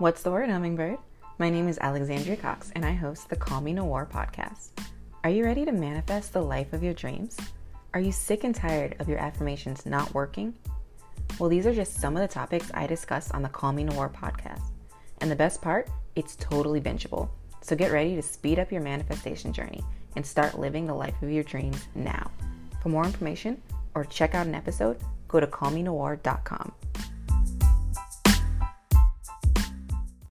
What's the word, hummingbird? My name is Alexandria Cox, and I host the Call Me Noir podcast. Are you ready to manifest the life of your dreams? Are you sick and tired of your affirmations not working? Well, these are just some of the topics I discuss on the Call Me Noir podcast. And the best part, it's totally bingeable. So get ready to speed up your manifestation journey and start living the life of your dreams now. For more information or check out an episode, go to callmenoir.com.